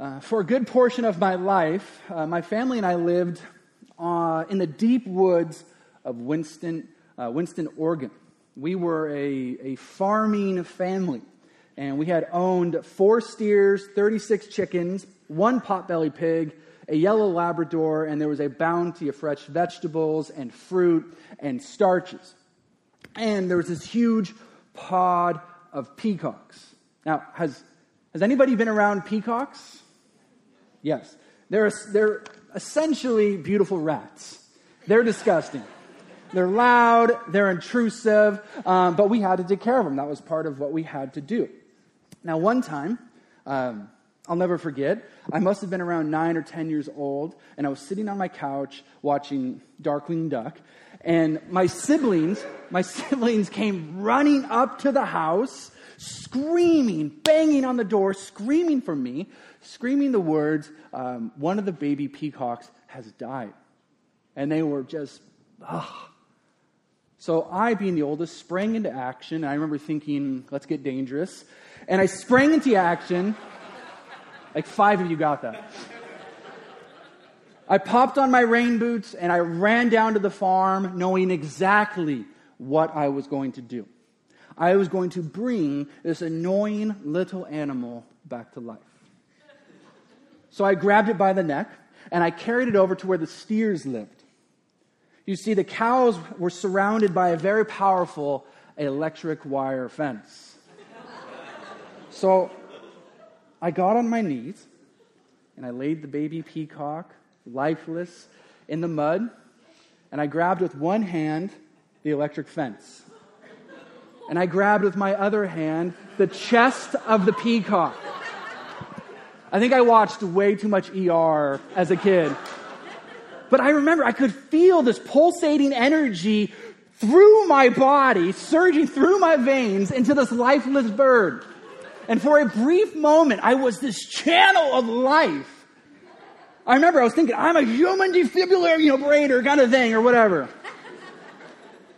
Uh, for a good portion of my life, uh, my family and I lived uh, in the deep woods of Winston, uh, Winston, Oregon. We were a, a farming family, and we had owned four steers, 36 chickens, one potbelly pig, a yellow Labrador, and there was a bounty of fresh vegetables and fruit and starches. And there was this huge pod of peacocks. Now, has, has anybody been around peacocks? Yes. They're, they're essentially beautiful rats. They're disgusting. They're loud, they're intrusive, um, but we had to take care of them. That was part of what we had to do. Now, one time, um, I'll never forget, I must have been around nine or 10 years old, and I was sitting on my couch watching Darkwing Duck, and my siblings, my siblings came running up to the house, screaming, banging on the door, screaming for me, screaming the words, um, one of the baby peacocks has died. And they were just, ugh. So I, being the oldest, sprang into action. I remember thinking, let's get dangerous. And I sprang into action. Like five of you got that. I popped on my rain boots and I ran down to the farm knowing exactly what I was going to do. I was going to bring this annoying little animal back to life. So I grabbed it by the neck and I carried it over to where the steers lived. You see, the cows were surrounded by a very powerful electric wire fence. So I got on my knees and I laid the baby peacock, lifeless, in the mud, and I grabbed with one hand the electric fence. And I grabbed with my other hand the chest of the peacock. I think I watched way too much ER as a kid. But I remember I could feel this pulsating energy through my body, surging through my veins into this lifeless bird. And for a brief moment, I was this channel of life. I remember I was thinking, I'm a human defibrillator, you know, brainer kind of thing or whatever.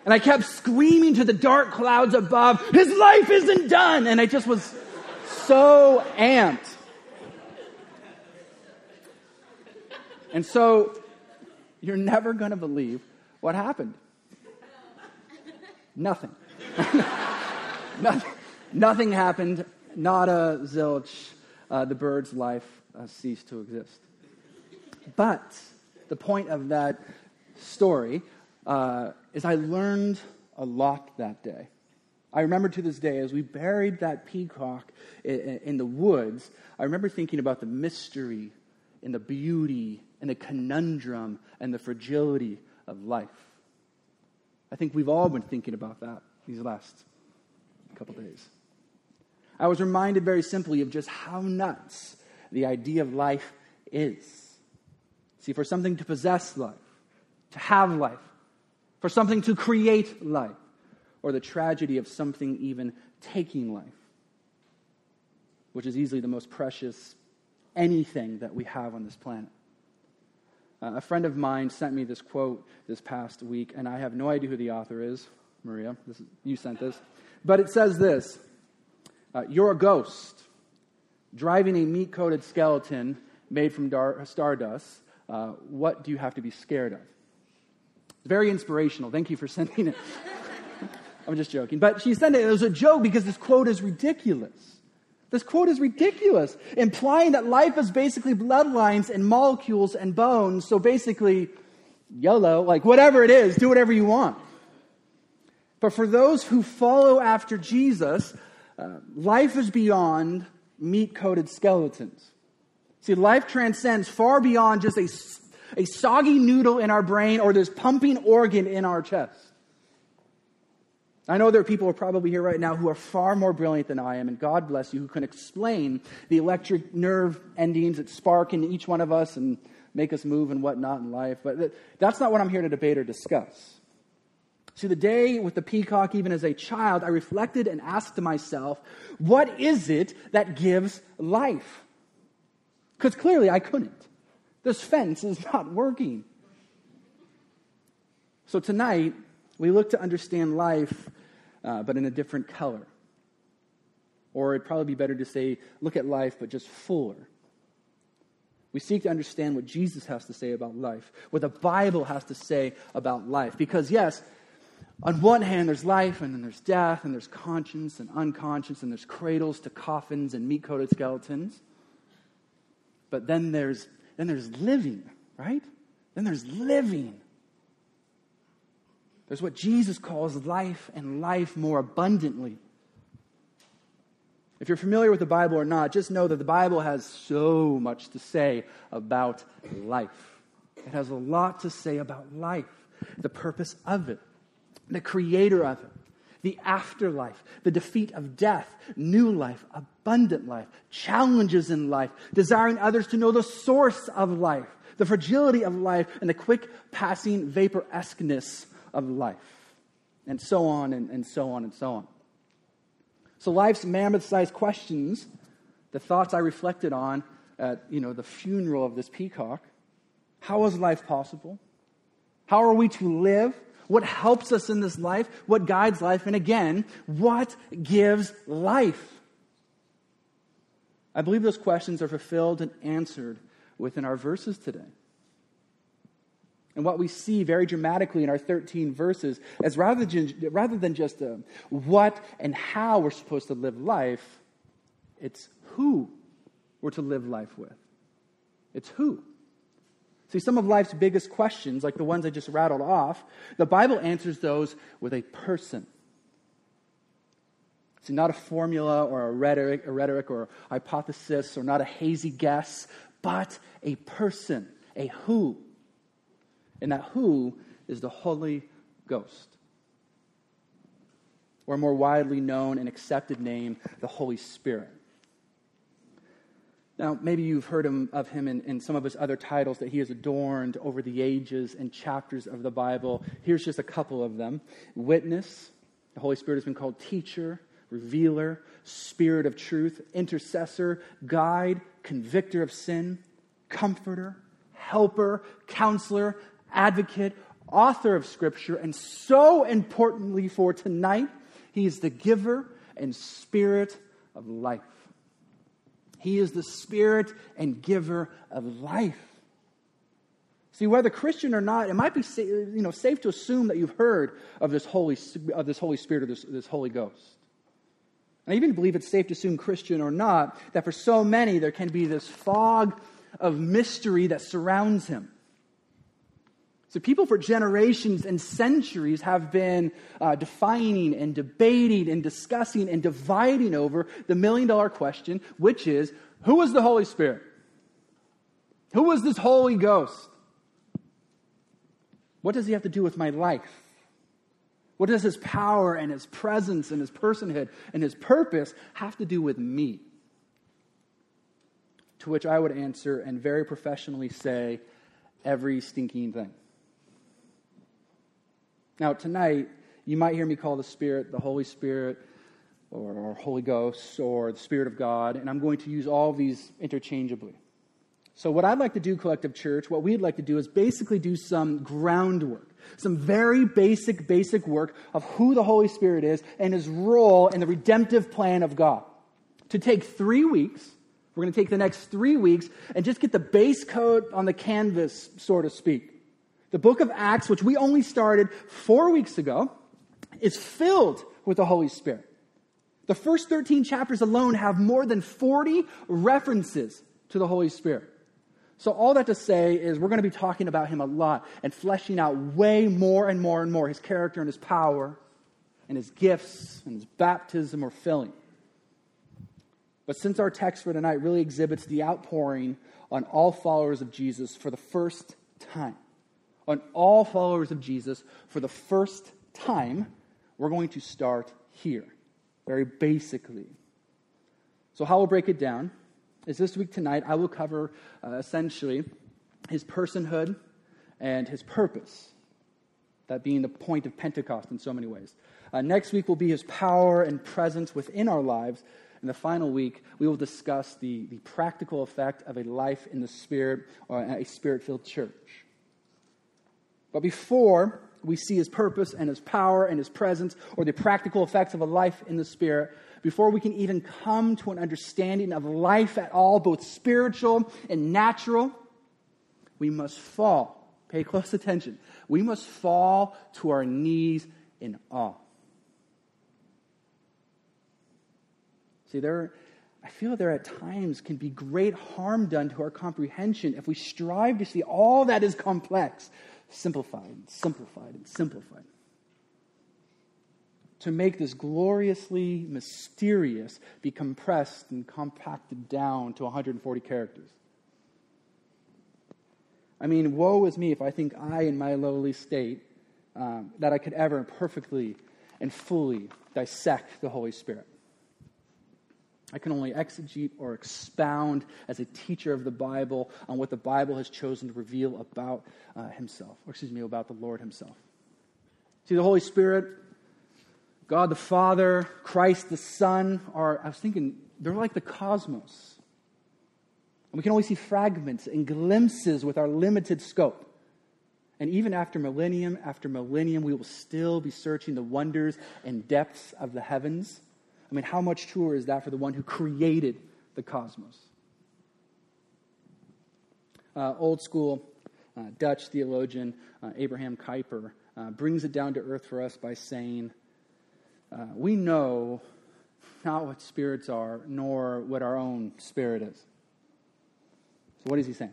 And I kept screaming to the dark clouds above, his life isn't done. And I just was so amped. And so you're never going to believe what happened. Nothing. nothing. Nothing happened. Not a zilch. Uh, the bird's life uh, ceased to exist. But the point of that story uh, is I learned a lot that day. I remember to this day, as we buried that peacock in, in the woods, I remember thinking about the mystery and the beauty and the conundrum and the fragility of life. I think we've all been thinking about that these last couple days. I was reminded very simply of just how nuts the idea of life is. See, for something to possess life, to have life, for something to create life, or the tragedy of something even taking life, which is easily the most precious anything that we have on this planet. Uh, a friend of mine sent me this quote this past week, and I have no idea who the author is. Maria, is, you sent this. But it says this uh, You're a ghost driving a meat coated skeleton made from dar- stardust. Uh, what do you have to be scared of? Very inspirational. Thank you for sending it. I'm just joking. But she sent it. It was a joke because this quote is ridiculous. This quote is ridiculous, implying that life is basically bloodlines and molecules and bones. So basically, YOLO, like whatever it is, do whatever you want. But for those who follow after Jesus, uh, life is beyond meat coated skeletons. See, life transcends far beyond just a, a soggy noodle in our brain or this pumping organ in our chest. I know there are people who are probably here right now who are far more brilliant than I am, and God bless you, who can explain the electric nerve endings that spark in each one of us and make us move and whatnot in life. But that's not what I'm here to debate or discuss. See, the day with the peacock, even as a child, I reflected and asked myself, what is it that gives life? Because clearly I couldn't. This fence is not working. So tonight, we look to understand life, uh, but in a different color. Or it'd probably be better to say, look at life, but just fuller. We seek to understand what Jesus has to say about life, what the Bible has to say about life. Because, yes, on one hand, there's life, and then there's death, and there's conscience and unconscious, and there's cradles to coffins and meat coated skeletons. But then there's, then there's living, right? Then there's living. There's what Jesus calls life and life more abundantly. If you're familiar with the Bible or not, just know that the Bible has so much to say about life. It has a lot to say about life, the purpose of it, the creator of it, the afterlife, the defeat of death, new life, abundant life, challenges in life, desiring others to know the source of life, the fragility of life, and the quick passing vapor esqueness of life, and so on and, and so on and so on. So life's mammoth-sized questions, the thoughts I reflected on at you know, the funeral of this peacock. How is life possible? How are we to live? What helps us in this life? What guides life? And again, what gives life? I believe those questions are fulfilled and answered within our verses today. And what we see very dramatically in our 13 verses is rather than, rather than just uh, what and how we're supposed to live life, it's who we're to live life with. It's who. See, some of life's biggest questions, like the ones I just rattled off, the Bible answers those with a person. See, not a formula or a rhetoric, a rhetoric or a hypothesis or not a hazy guess, but a person, a who. And that who is the Holy Ghost. Or a more widely known and accepted name, the Holy Spirit. Now, maybe you've heard him, of him in, in, some of his other titles that he has adorned over the ages and chapters of the Bible. Here's just a couple of them Witness, the Holy Spirit has been called teacher, revealer, spirit of truth, intercessor, guide, convictor of sin, comforter, helper, counselor, advocate, author of Scripture, and so importantly for tonight, he is the giver and spirit of life. He is the spirit and giver of life. See, whether Christian or not, it might be you know, safe to assume that you've heard of this Holy, of this Holy Spirit or this, this Holy Ghost. And I even believe it's safe to assume, Christian or not, that for so many there can be this fog of mystery that surrounds him. So, people for generations and centuries have been uh, defining and debating and discussing and dividing over the million dollar question, which is who is the Holy Spirit? Who is this Holy Ghost? What does he have to do with my life? What does his power and his presence and his personhood and his purpose have to do with me? To which I would answer and very professionally say, every stinking thing. Now, tonight, you might hear me call the Spirit the Holy Spirit or, or Holy Ghost or the Spirit of God, and I'm going to use all these interchangeably. So, what I'd like to do, Collective Church, what we'd like to do is basically do some groundwork, some very basic, basic work of who the Holy Spirit is and his role in the redemptive plan of God. To take three weeks, we're going to take the next three weeks and just get the base coat on the canvas, so to speak. The book of Acts, which we only started four weeks ago, is filled with the Holy Spirit. The first 13 chapters alone have more than 40 references to the Holy Spirit. So, all that to say is, we're going to be talking about him a lot and fleshing out way more and more and more his character and his power and his gifts and his baptism or filling. But since our text for tonight really exhibits the outpouring on all followers of Jesus for the first time, on all followers of Jesus for the first time, we're going to start here, very basically. So, how we'll break it down is this week tonight, I will cover uh, essentially his personhood and his purpose, that being the point of Pentecost in so many ways. Uh, next week will be his power and presence within our lives. In the final week, we will discuss the, the practical effect of a life in the Spirit or a spirit filled church. But before we see his purpose and his power and his presence or the practical effects of a life in the Spirit, before we can even come to an understanding of life at all, both spiritual and natural, we must fall. Pay close attention. We must fall to our knees in awe. See, there, I feel there at times can be great harm done to our comprehension if we strive to see all that is complex simplified, and simplified, and simplified to make this gloriously mysterious be compressed and compacted down to 140 characters. I mean, woe is me if I think I, in my lowly state, um, that I could ever perfectly and fully dissect the Holy Spirit. I can only exegete or expound as a teacher of the Bible on what the Bible has chosen to reveal about uh, Himself, or excuse me, about the Lord Himself. See, the Holy Spirit God the Father, Christ the Son are, I was thinking, they're like the cosmos. And we can only see fragments and glimpses with our limited scope. And even after millennium after millennium, we will still be searching the wonders and depths of the heavens. I mean, how much truer is that for the one who created the cosmos? Uh, old school uh, Dutch theologian uh, Abraham Kuyper uh, brings it down to earth for us by saying, uh, we know not what spirits are, nor what our own spirit is. So, what is he saying?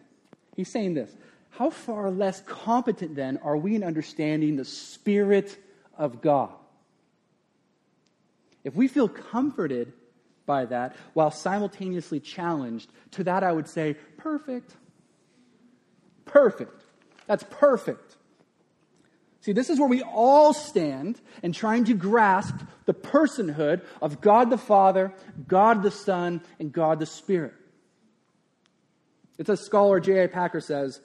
He's saying this How far less competent then are we in understanding the Spirit of God? If we feel comforted by that while simultaneously challenged, to that I would say, perfect. Perfect. That's perfect. See, this is where we all stand in trying to grasp the personhood of God the Father, God the Son, and God the Spirit. It's a scholar, J.I. Packer says,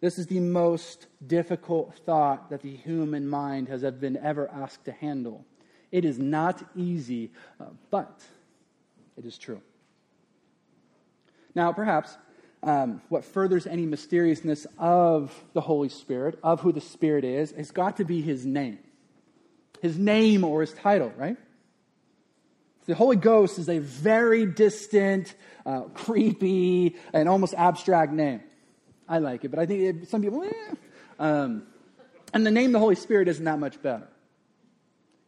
this is the most difficult thought that the human mind has been ever asked to handle. It is not easy, uh, but it is true. Now, perhaps um, what furthers any mysteriousness of the Holy Spirit, of who the Spirit is, has got to be his name. His name or his title, right? The Holy Ghost is a very distant, uh, creepy, and almost abstract name. I like it, but I think some people, eh. Um, and the name the Holy Spirit isn't that much better.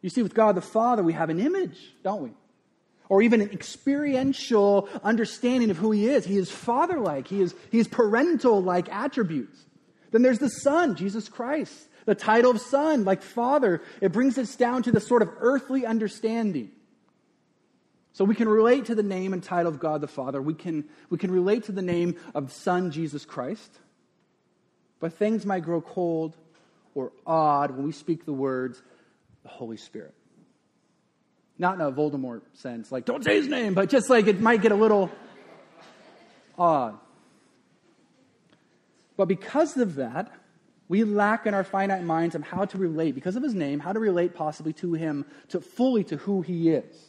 You see, with God the Father, we have an image, don't we? or even an experiential understanding of who he is. He is father like, he is, he is parental like attributes. Then there's the Son, Jesus Christ, the title of Son, like Father. It brings us down to the sort of earthly understanding. So we can relate to the name and title of God the Father. We can, we can relate to the name of Son, Jesus Christ. But things might grow cold or odd when we speak the words, the Holy Spirit. Not in a Voldemort sense, like, don't say his name, but just like it might get a little odd. But because of that, we lack in our finite minds of how to relate, because of his name, how to relate possibly to him, to fully to who he is.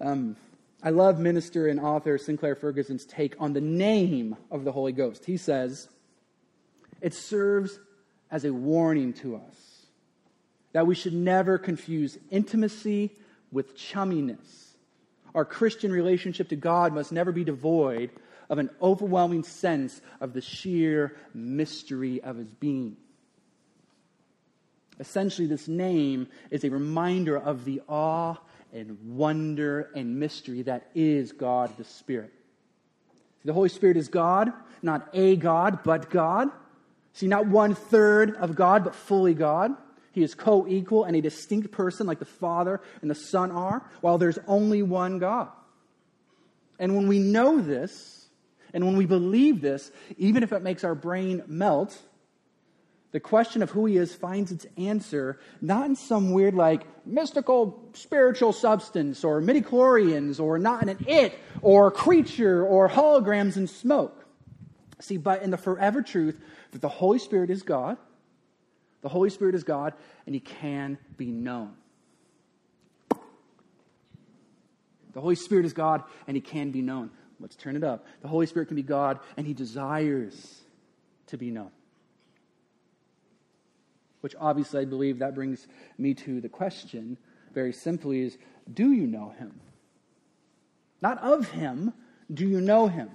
Um, I love minister and author Sinclair Ferguson's take on the name of the Holy Ghost. He says, it serves as a warning to us that we should never confuse intimacy with chumminess. Our Christian relationship to God must never be devoid of an overwhelming sense of the sheer mystery of his being. Essentially, this name is a reminder of the awe and wonder and mystery that is God the Spirit. The Holy Spirit is God, not a God, but God. See, not one third of God, but fully God. He is co equal and a distinct person like the Father and the Son are, while there's only one God. And when we know this, and when we believe this, even if it makes our brain melt, the question of who he is finds its answer not in some weird, like, mystical spiritual substance or midichlorians or not in an it or creature or holograms and smoke. See, but in the forever truth that the Holy Spirit is God the Holy Spirit is God, and He can be known. The Holy Spirit is God, and He can be known. Let's turn it up. The Holy Spirit can be God, and He desires to be known. Which obviously, I believe that brings me to the question very simply, is do you know him? Not of him, do you know him?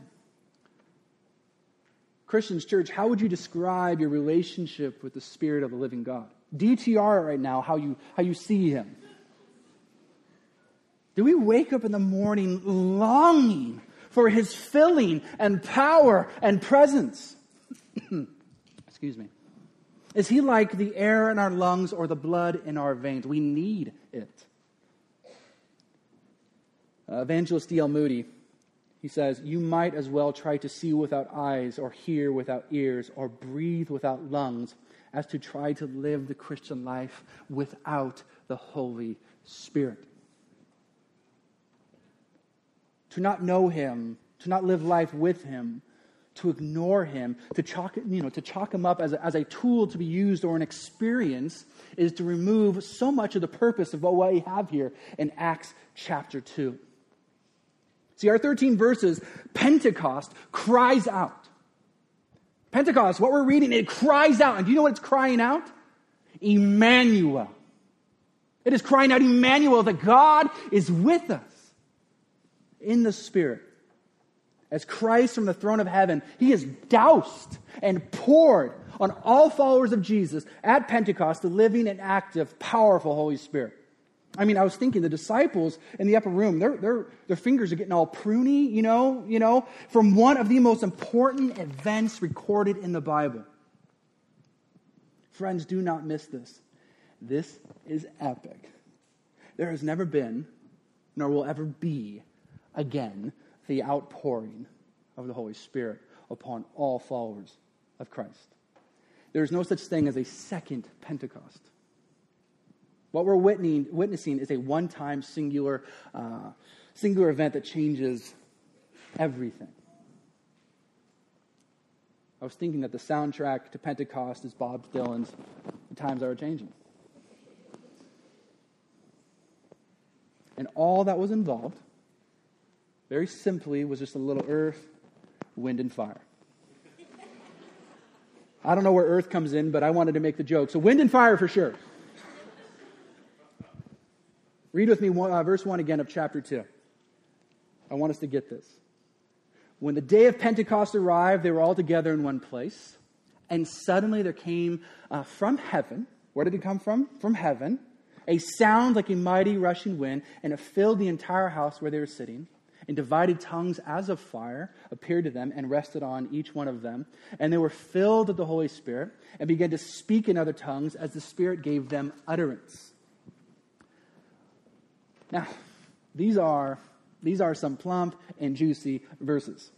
Christians, church, how would you describe your relationship with the Spirit of the living God? DTR right now, how you, how you see him. Do we wake up in the morning longing for his filling and power and presence? Excuse me. Is he like the air in our lungs or the blood in our veins? We need it. Uh, Evangelist D.L. Moody, he says, You might as well try to see without eyes, or hear without ears, or breathe without lungs, as to try to live the Christian life without the Holy Spirit. To not know Him, to not live life with Him, to ignore him, to chalk, you know, to chalk him up as a, as a tool to be used or an experience, is to remove so much of the purpose of what we have here in Acts chapter 2. See, our 13 verses, Pentecost cries out. Pentecost, what we're reading, it cries out. And do you know what it's crying out? Emmanuel. It is crying out, Emmanuel, that God is with us in the Spirit as Christ from the throne of heaven, he is doused and poured on all followers of Jesus at Pentecost the living and active, powerful Holy Spirit. I mean, I was thinking the disciples in the upper room, their, their, their fingers are getting all pruny, you know, you know, from one of the most important events recorded in the Bible. Friends, do not miss this. This is epic. There has never been, nor will ever be again, the outpouring of the Holy Spirit upon all followers of Christ. There is no such thing as a second Pentecost. What we're witnessing is a one time singular, uh, singular event that changes everything. I was thinking that the soundtrack to Pentecost is Bob Dylan's The Times Are Changing. And all that was involved very simply was just a little earth, wind, and fire. I don't know where earth comes in, but I wanted to make the joke. So, wind and fire for sure. Read with me one, uh, verse 1 again of chapter 2. I want us to get this. When the day of Pentecost arrived, they were all together in one place. And suddenly there came uh, from heaven, where did it come from? From heaven, a sound like a mighty rushing wind, and it filled the entire house where they were sitting and divided tongues as of fire appeared to them and rested on each one of them. And they were filled with the Holy Spirit and began to speak in other tongues as the Spirit gave them utterance. Now, these are, these are some plump and juicy verses.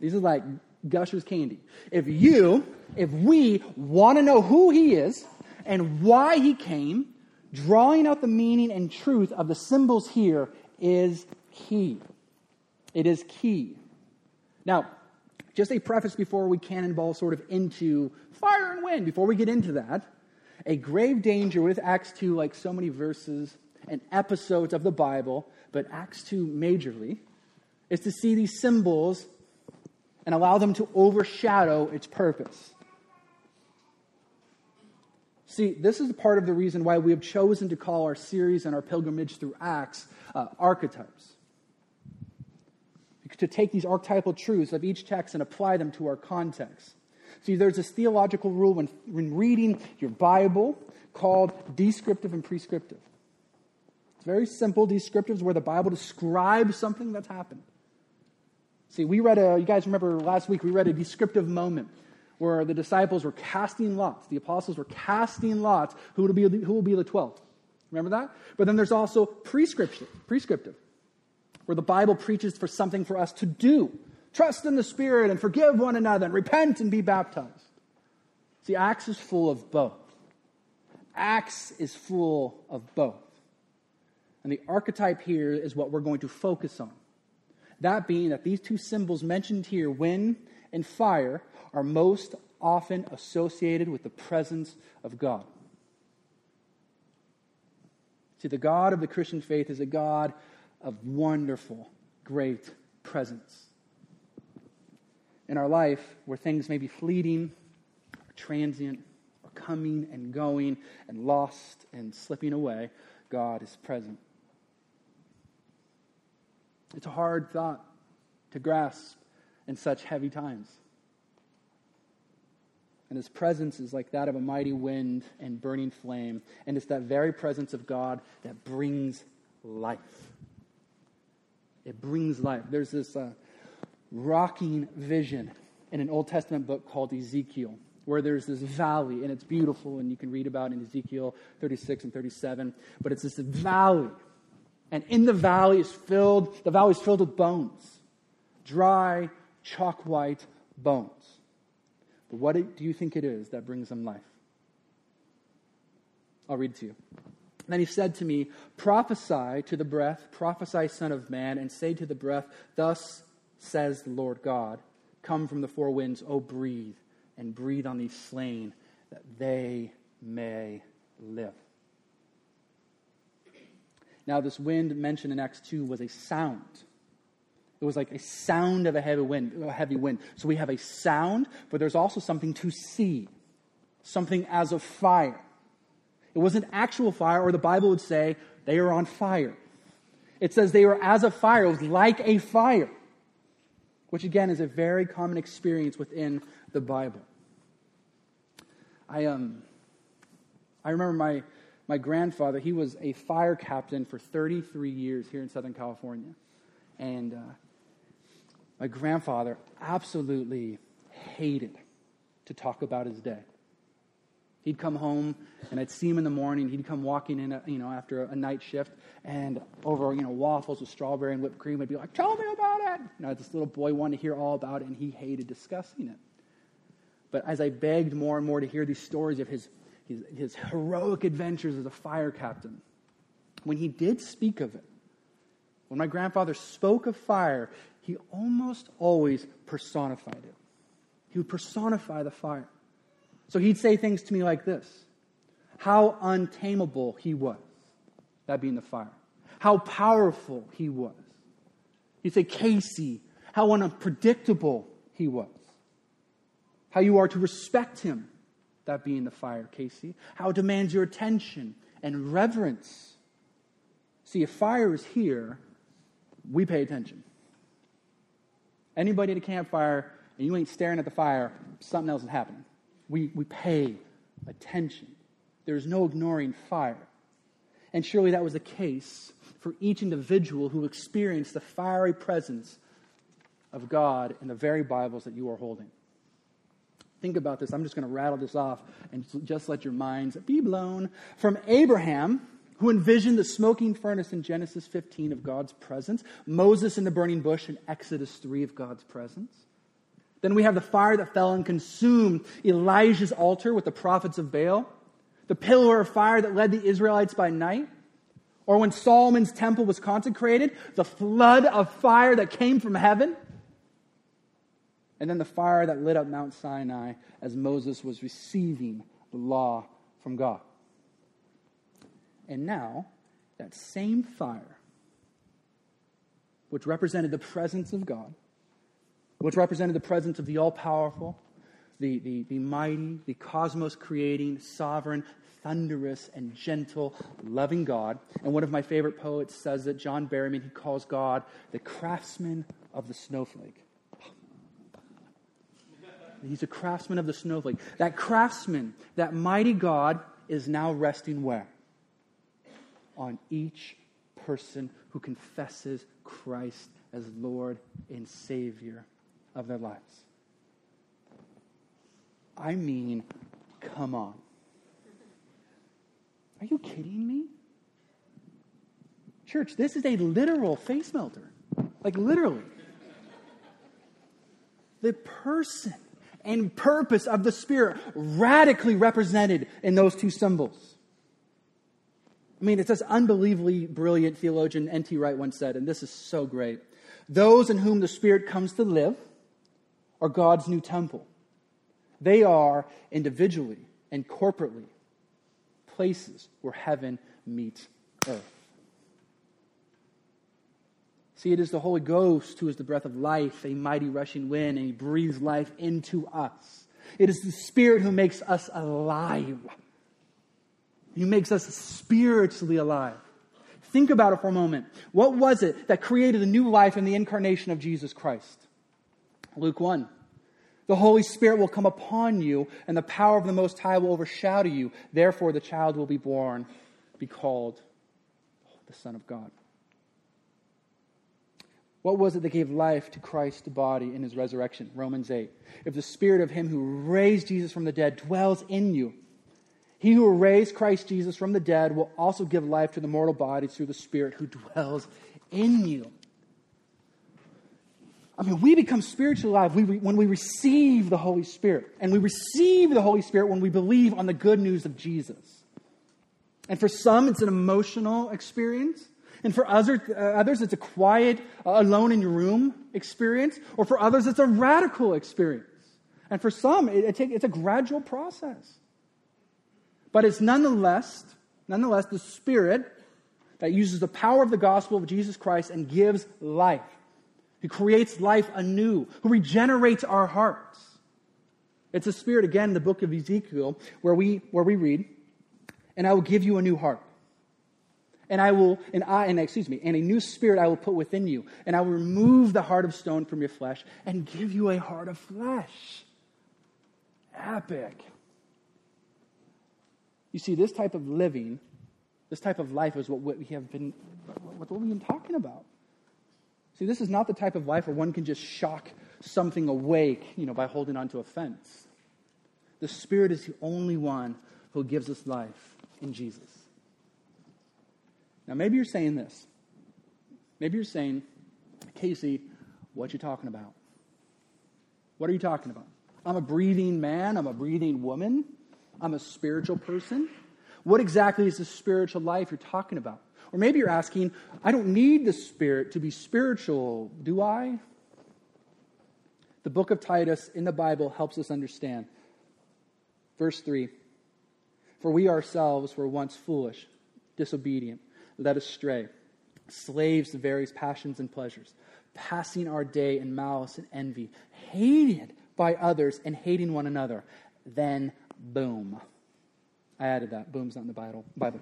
These are like Gushers candy. If you, if we want to know who he is and why he came, drawing out the meaning and truth of the symbols here is key. It is key. Now, just a preface before we cannonball sort of into fire and wind, before we get into that, a grave danger with Acts 2, like so many verses and episodes of the Bible, but Acts 2 majorly, is to see these symbols and allow them to overshadow its purpose. See, this is part of the reason why we have chosen to call our series and our pilgrimage through Acts uh, archetypes to take these archetypal truths of each text and apply them to our context. See, there's this theological rule when, when reading your Bible called descriptive and prescriptive. Very simple. Descriptive is where the Bible describes something that's happened. See, we read a, you guys remember last week, we read a descriptive moment where the disciples were casting lots. The apostles were casting lots who will be, who will be the 12. Remember that? But then there's also prescriptive. prescriptive where the Bible preaches for something for us to do. Trust in the Spirit and forgive one another and repent and be baptized. See, Acts is full of both. Acts is full of both. And the archetype here is what we're going to focus on. That being that these two symbols mentioned here, wind and fire, are most often associated with the presence of God. See, the God of the Christian faith is a God of wonderful, great presence. In our life, where things may be fleeting, or transient, or coming and going, and lost and slipping away, God is present. It's a hard thought to grasp in such heavy times. And his presence is like that of a mighty wind and burning flame. And it's that very presence of God that brings life. It brings life. There's this uh, rocking vision in an Old Testament book called Ezekiel, where there's this valley, and it's beautiful, and you can read about it in Ezekiel 36 and 37. But it's this valley, and in the valley is filled, the valley is filled with bones, dry, chalk white bones. But what do you think it is that brings them life? I'll read to you. Then he said to me, Prophesy to the breath, prophesy, Son of Man, and say to the breath, Thus says the Lord God, Come from the four winds, O breathe, and breathe on these slain, that they may live. Now, this wind mentioned in Acts 2 was a sound. It was like a sound of a heavy wind, a heavy wind. So we have a sound, but there's also something to see, something as of fire. It wasn't actual fire, or the Bible would say they are on fire. It says they were as a fire. It was like a fire, which again is a very common experience within the Bible. I um, I remember my my grandfather. He was a fire captain for 33 years here in Southern California, and uh, my grandfather absolutely hated to talk about his day. He'd come home, and I'd see him in the morning. He'd come walking in, you know, after a, night shift, and over, you know, waffles with strawberry and whipped cream, I'd be like, "Tell me about it." You know, this little boy wanted to hear all about it, and he hated discussing it. But as I begged more and more to hear these stories of his, his, his heroic adventures as a fire captain, when he did speak of it, when my grandfather spoke of fire, he almost always personified it. He would personify the fire. So he'd say things to me like this How untamable he was, that being the fire. How powerful he was. He'd say, Casey, how unpredictable he was. How you are to respect him, that being the fire, Casey. How it demands your attention and reverence. See, if fire is here, we pay attention. Anybody at a campfire and you ain't staring at the fire, something else is happening. We, we pay attention. There's no ignoring fire. And surely that was the case for each individual who experienced the fiery presence of God in the very Bibles that you are holding. Think about this. I'm just going to rattle this off and just let your minds be blown. From Abraham who envisioned the smoking furnace in Genesis 15 of God's presence, Moses in the burning bush in Exodus 3 of God's presence. Then we have the fire that fell and consumed Elijah's altar with the prophets of Baal, the pillar of fire that led the Israelites by night, or when Solomon's temple was consecrated, the flood of fire that came from heaven, and then the fire that lit up Mount Sinai as Moses was receiving the law from God. And now, that same fire, which represented the presence of God, which represented the presence of the all powerful, the, the, the mighty, the cosmos creating, sovereign, thunderous, and gentle, loving God. And one of my favorite poets says that John Berryman, he calls God the craftsman of the snowflake. He's a craftsman of the snowflake. That craftsman, that mighty God, is now resting where? on each person who confesses Christ as Lord and Savior of their lives. I mean, come on. Are you kidding me? Church, this is a literal face melter. Like, literally. The person and purpose of the Spirit radically represented in those two symbols. I mean, it's this unbelievably brilliant theologian N.T. Wright once said, and this is so great. Those in whom the Spirit comes to live are God's new temple. They are individually and corporately places where heaven meets earth. See, it is the Holy Ghost who is the breath of life, a mighty rushing wind, and he breathes life into us. It is the Spirit who makes us alive. He makes us spiritually alive. Think about it for a moment. What was it that created a new life in the incarnation of Jesus Christ? Luke 1. The Holy Spirit will come upon you, and the power of the Most High will overshadow you. Therefore, the child will be born, be called the Son of God. What was it that gave life to Christ's body in his resurrection? Romans 8. If the Spirit of him who raised Jesus from the dead dwells in you, he who raised Christ Jesus from the dead will also give life to the mortal bodies through the Spirit who dwells in you. I mean, we become spiritually alive when we receive the Holy Spirit. And we receive the Holy Spirit when we believe on the good news of Jesus. And for some, it's an emotional experience. And for others, uh, others it's a quiet, uh, alone in your room experience. Or for others, it's a radical experience. And for some, it, it take, it's a gradual process. But it's nonetheless, nonetheless the Spirit that uses the power of the gospel of Jesus Christ and gives life, who creates life anew, who regenerates our hearts. It's a spirit, again, in the book of Ezekiel, where we, where we read, and I will give you a new heart. And I will, and I, and excuse me, and a new spirit I will put within you. And I will remove the heart of stone from your flesh and give you a heart of flesh. Epic. You see, this type of living, this type of life is what we have been, what we've been talking about. See, this is not the type of life where one can just shock something awake, you know, by holding onto a fence. The Spirit is the only one who gives us life in Jesus. Now, maybe you're saying this. Maybe you're saying, Casey, what you talking about? What are you talking about? I'm a breathing man. I'm a breathing woman. I'm a spiritual person. What exactly is the spiritual life you're talking about? Or maybe you're asking, I don't need the Spirit to be spiritual, do I? The book of Titus in the Bible helps us understand. Verse 3 For we ourselves were once foolish, disobedient, led astray, slaves to various passions and pleasures, passing our day in malice and envy, hated by others and hating one another. Then boom. I added that. Boom's not in the Bible. Bible.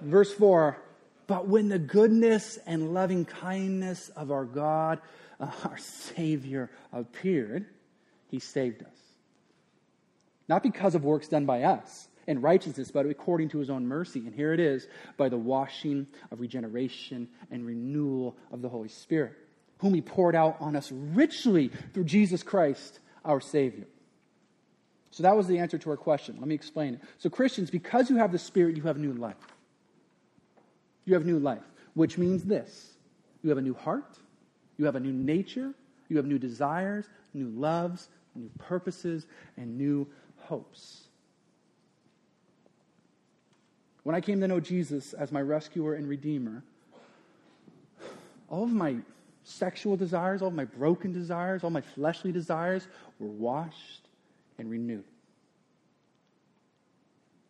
Verse 4 But when the goodness and loving kindness of our God, uh, our Savior, appeared, He saved us. Not because of works done by us in righteousness, but according to His own mercy. And here it is by the washing of regeneration and renewal of the Holy Spirit, whom He poured out on us richly through Jesus Christ, our Savior. So that was the answer to our question. Let me explain it. So, Christians, because you have the Spirit, you have new life. You have new life, which means this you have a new heart, you have a new nature, you have new desires, new loves, new purposes, and new hopes. When I came to know Jesus as my rescuer and redeemer, all of my sexual desires, all of my broken desires, all my fleshly desires were washed and renewed.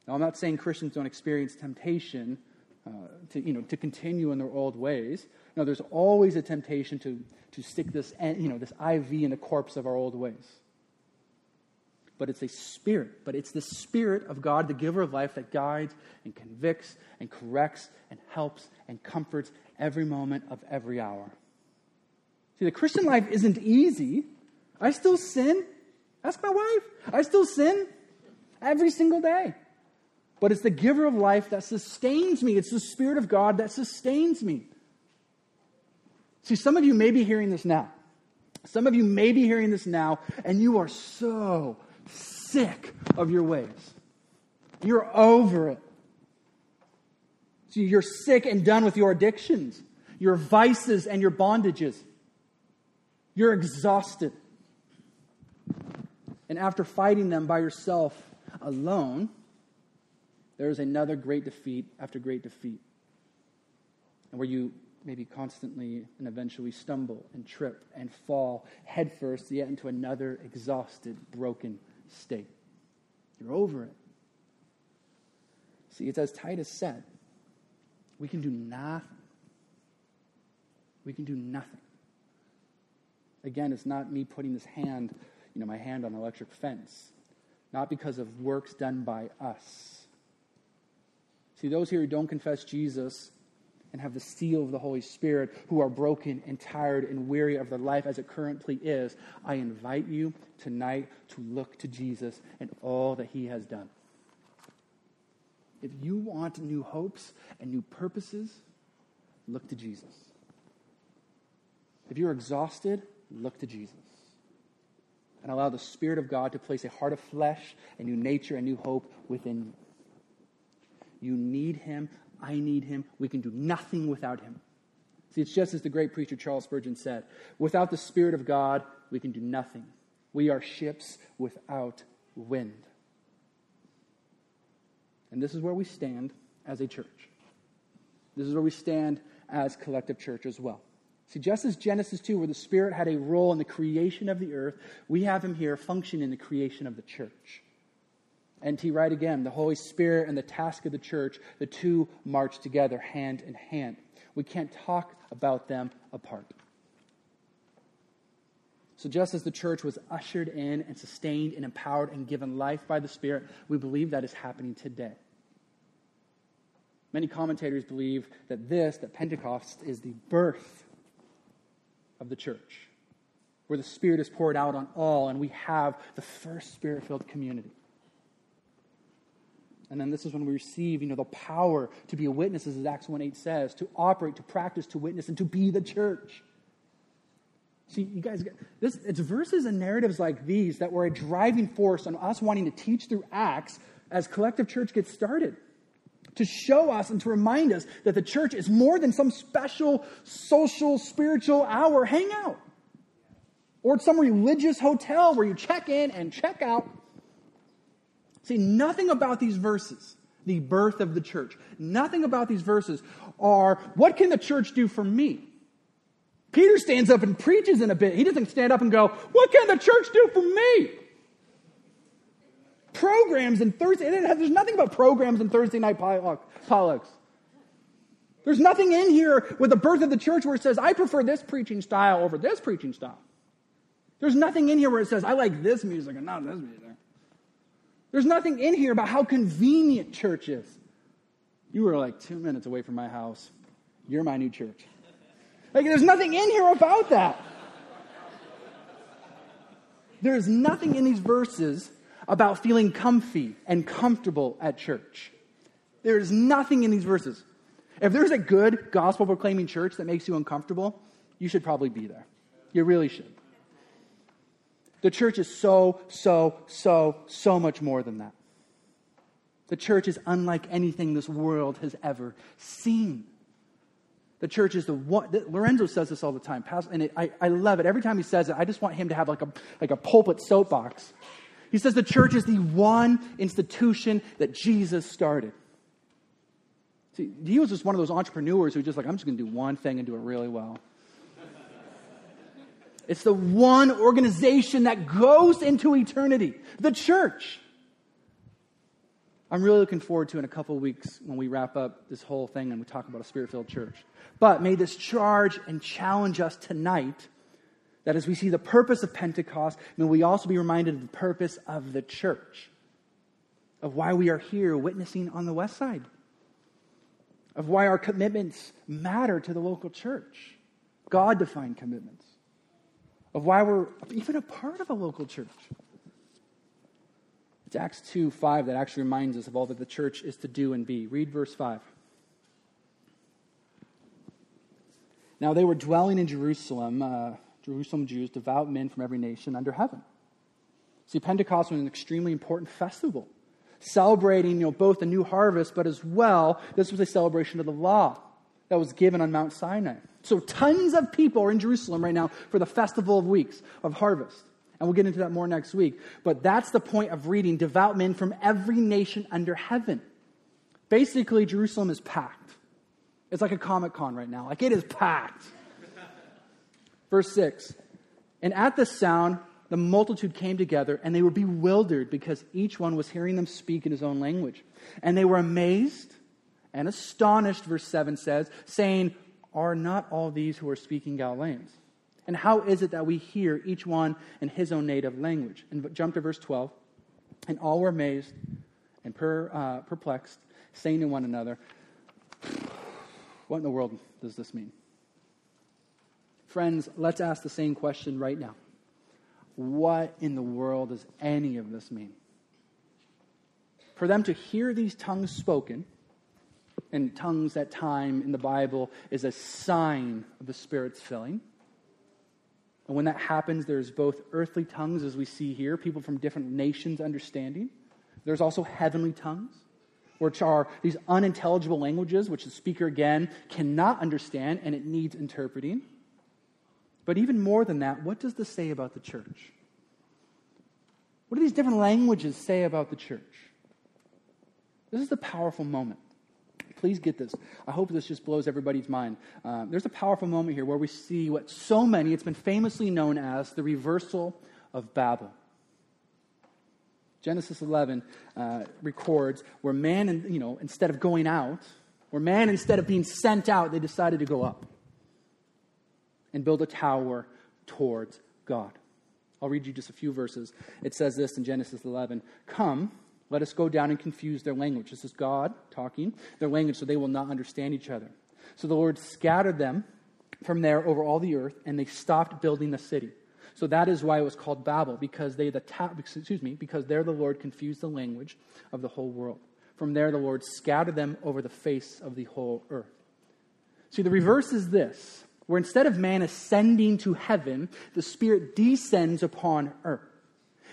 Now, I'm not saying Christians don't experience temptation uh, to, you know, to continue in their old ways. No, there's always a temptation to, to stick this, you know, this IV in the corpse of our old ways. But it's a spirit. But it's the spirit of God, the giver of life, that guides and convicts and corrects and helps and comforts every moment of every hour. See, the Christian life isn't easy. I still sin. Ask my wife. I still sin every single day. But it's the giver of life that sustains me. It's the Spirit of God that sustains me. See, some of you may be hearing this now. Some of you may be hearing this now, and you are so sick of your ways. You're over it. See, you're sick and done with your addictions, your vices, and your bondages. You're exhausted. And after fighting them by yourself alone, there is another great defeat after great defeat. And where you maybe constantly and eventually stumble and trip and fall headfirst yet into another exhausted, broken state. You're over it. See, it's as Titus said we can do nothing. We can do nothing. Again, it's not me putting this hand you know, my hand on electric fence, not because of works done by us, See, those here who don't confess Jesus and have the seal of the Holy Spirit, who are broken and tired and weary of their life as it currently is, I invite you tonight to look to Jesus and all that he has done. If you want new hopes and new purposes, look to Jesus. If you're exhausted, look to Jesus. And allow the Spirit of God to place a heart of flesh, a new nature, a new hope within you. You need Him. I need Him. We can do nothing without Him. See, it's just as the great preacher Charles Spurgeon said without the Spirit of God, we can do nothing. We are ships without wind. And this is where we stand as a church. This is where we stand as collective church as well. See, just as Genesis 2, where the Spirit had a role in the creation of the earth, we have him here function in the creation of the church. N.T. Wright again, the Holy Spirit and the task of the church, the two march together hand in hand. We can't talk about them apart. So, just as the church was ushered in and sustained and empowered and given life by the Spirit, we believe that is happening today. Many commentators believe that this, that Pentecost, is the birth of the church, where the Spirit is poured out on all, and we have the first Spirit filled community. And then this is when we receive, you know, the power to be a witness, as Acts 1 8 says, to operate, to practice, to witness, and to be the church. See, you guys, this, it's verses and narratives like these that were a driving force on us wanting to teach through Acts as collective church gets started. To show us and to remind us that the church is more than some special social, spiritual hour hangout. Or some religious hotel where you check in and check out. See, nothing about these verses, the birth of the church, nothing about these verses are what can the church do for me? Peter stands up and preaches in a bit. He doesn't stand up and go, What can the church do for me? Programs and Thursday, there's nothing about programs and Thursday night potlucks. There's nothing in here with the birth of the church where it says, I prefer this preaching style over this preaching style. There's nothing in here where it says, I like this music and not this music. There's nothing in here about how convenient church is. You were like two minutes away from my house. You're my new church. Like, there's nothing in here about that. There's nothing in these verses about feeling comfy and comfortable at church. There's nothing in these verses. If there's a good gospel proclaiming church that makes you uncomfortable, you should probably be there. You really should. The church is so, so, so, so much more than that. The church is unlike anything this world has ever seen. The church is the one. Lorenzo says this all the time, and it, I, I love it. Every time he says it, I just want him to have like a, like a pulpit soapbox. He says the church is the one institution that Jesus started. See, he was just one of those entrepreneurs who just like, I'm just going to do one thing and do it really well. It's the one organization that goes into eternity, the church. I'm really looking forward to in a couple weeks when we wrap up this whole thing and we talk about a spirit filled church. But may this charge and challenge us tonight that as we see the purpose of Pentecost, may we also be reminded of the purpose of the church, of why we are here witnessing on the west side, of why our commitments matter to the local church, God defined commitments, of why we're even a part of a local church. It's Acts 2 5 that actually reminds us of all that the church is to do and be. Read verse 5. Now they were dwelling in Jerusalem, uh, Jerusalem Jews, devout men from every nation under heaven. See, Pentecost was an extremely important festival, celebrating you know, both the new harvest, but as well, this was a celebration of the law that was given on Mount Sinai. So tons of people are in Jerusalem right now for the festival of weeks of harvest. And we'll get into that more next week. But that's the point of reading devout men from every nation under heaven. Basically, Jerusalem is packed. It's like a Comic Con right now. Like it is packed. Verse 6 And at the sound, the multitude came together, and they were bewildered because each one was hearing them speak in his own language. And they were amazed and astonished, verse 7 says, saying, Are not all these who are speaking Galileans? And how is it that we hear each one in his own native language? And jump to verse 12. And all were amazed and per, uh, perplexed saying to one another, What in the world does this mean? Friends, let's ask the same question right now. What in the world does any of this mean? For them to hear these tongues spoken, and tongues at time in the Bible is a sign of the Spirit's filling. And when that happens, there's both earthly tongues, as we see here, people from different nations understanding. There's also heavenly tongues, which are these unintelligible languages, which the speaker, again, cannot understand and it needs interpreting. But even more than that, what does this say about the church? What do these different languages say about the church? This is the powerful moment. Please get this. I hope this just blows everybody's mind. Uh, there's a powerful moment here where we see what so many, it's been famously known as the reversal of Babel. Genesis 11 uh, records where man, you know, instead of going out, where man, instead of being sent out, they decided to go up and build a tower towards God. I'll read you just a few verses. It says this in Genesis 11 Come, let us go down and confuse their language. This is God talking, their language, so they will not understand each other. So the Lord scattered them from there over all the earth, and they stopped building the city. So that is why it was called Babel, because they the ta- excuse me, because there the Lord confused the language of the whole world. From there the Lord scattered them over the face of the whole earth. See, the reverse is this, where instead of man ascending to heaven, the Spirit descends upon earth.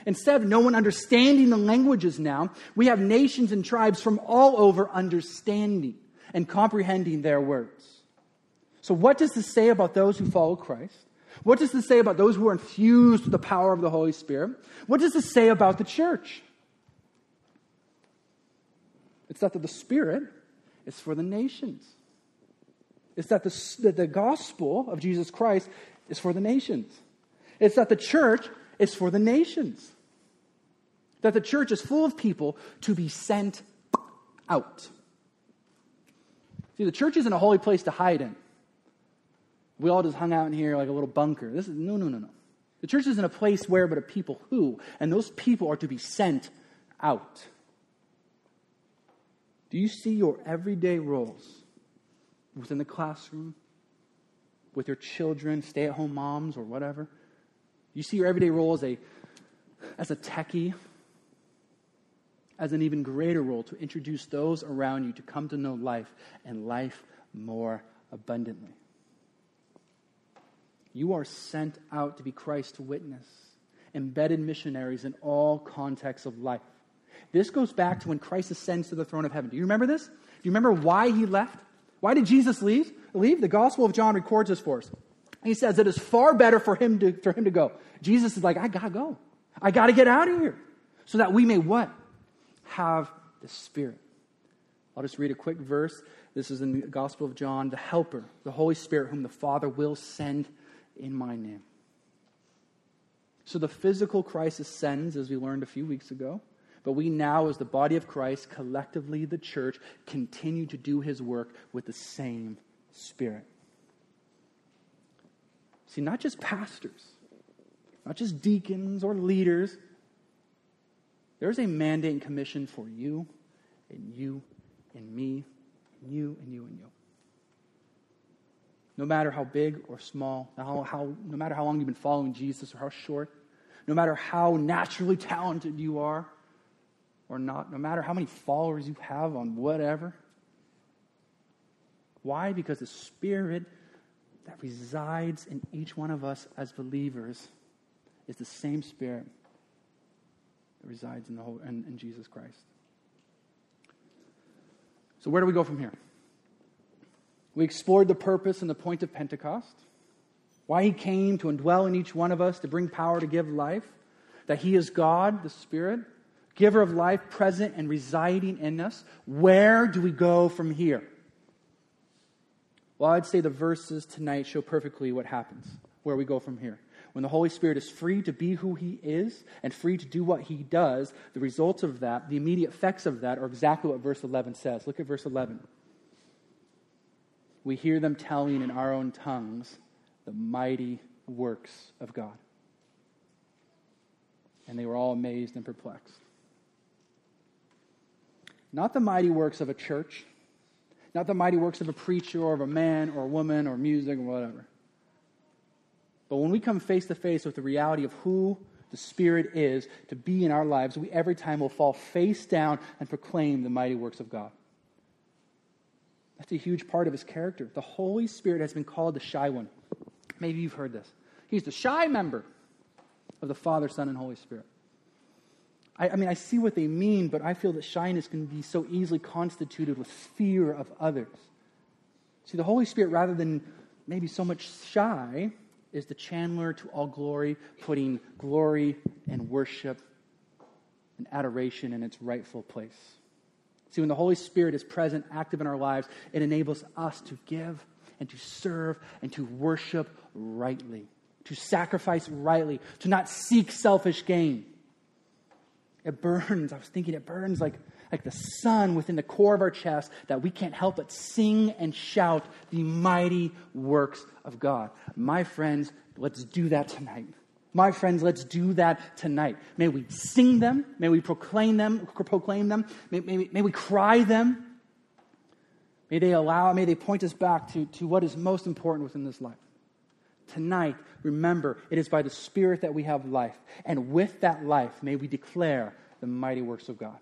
Instead of no one understanding the languages now, we have nations and tribes from all over understanding and comprehending their words. So, what does this say about those who follow Christ? What does this say about those who are infused with the power of the Holy Spirit? What does this say about the church? It's that the Spirit is for the nations. It's that the, that the gospel of Jesus Christ is for the nations. It's that the church is for the nations. That the church is full of people to be sent out. See, the church isn't a holy place to hide in. We all just hung out in here like a little bunker. This is no, no, no, no. The church isn't a place where, but a people who, and those people are to be sent out. Do you see your everyday roles within the classroom, with your children, stay at home moms, or whatever? You see your everyday role as a, as a techie, as an even greater role to introduce those around you to come to know life and life more abundantly. You are sent out to be Christ's witness, embedded missionaries in all contexts of life. This goes back to when Christ ascends to the throne of heaven. Do you remember this? Do you remember why he left? Why did Jesus leave? Leave? The Gospel of John records this for us. He says it is far better for him to, for him to go. Jesus is like, I gotta go. I gotta get out of here. So that we may what? have the Spirit. I'll just read a quick verse. This is in the Gospel of John the Helper, the Holy Spirit, whom the Father will send in my name. So the physical Christ ascends, as we learned a few weeks ago. But we now, as the body of Christ, collectively the church, continue to do his work with the same Spirit. See, not just pastors, not just deacons or leaders, there's a mandate and commission for you and you and me and you and you and you. No matter how big or small, how, no matter how long you've been following Jesus or how short, no matter how naturally talented you are or not, no matter how many followers you have on whatever. Why? Because the Spirit that resides in each one of us as believers is the same Spirit that resides in, the whole, in, in Jesus Christ. So, where do we go from here? We explored the purpose and the point of Pentecost, why he came to indwell in each one of us to bring power to give life, that he is God, the Spirit, giver of life, present and residing in us. Where do we go from here? Well, I'd say the verses tonight show perfectly what happens, where we go from here. When the Holy Spirit is free to be who He is and free to do what He does, the results of that, the immediate effects of that, are exactly what verse 11 says. Look at verse 11. We hear them telling in our own tongues the mighty works of God. And they were all amazed and perplexed. Not the mighty works of a church, not the mighty works of a preacher or of a man or a woman or music or whatever. But when we come face to face with the reality of who the Spirit is to be in our lives, we every time will fall face down and proclaim the mighty works of God. That's a huge part of his character. The Holy Spirit has been called the shy one. Maybe you've heard this. He's the shy member of the Father, Son, and Holy Spirit. I, I, mean, I see what they mean, but I feel that shyness can be so easily constituted with fear of others. See, the Holy Spirit, rather than maybe so much shy, is the channeler to all glory, putting glory and worship and adoration in its rightful place. See, when the Holy Spirit is present, active in our lives, it enables us to give and to serve and to worship rightly, to sacrifice rightly, to not seek selfish gain. It burns. I was thinking it burns like, like the sun within the core of our chest that we can't help but sing and shout the mighty works of God. My friends, let's do that tonight. My friends, let's do that tonight. May we sing them. May we proclaim them. Proclaim them. May, may, may we cry them. May they allow, may they point us back to, to what is most important within this life. Tonight, remember, it is by the Spirit that we have life. And with that life, may we declare the mighty works of God.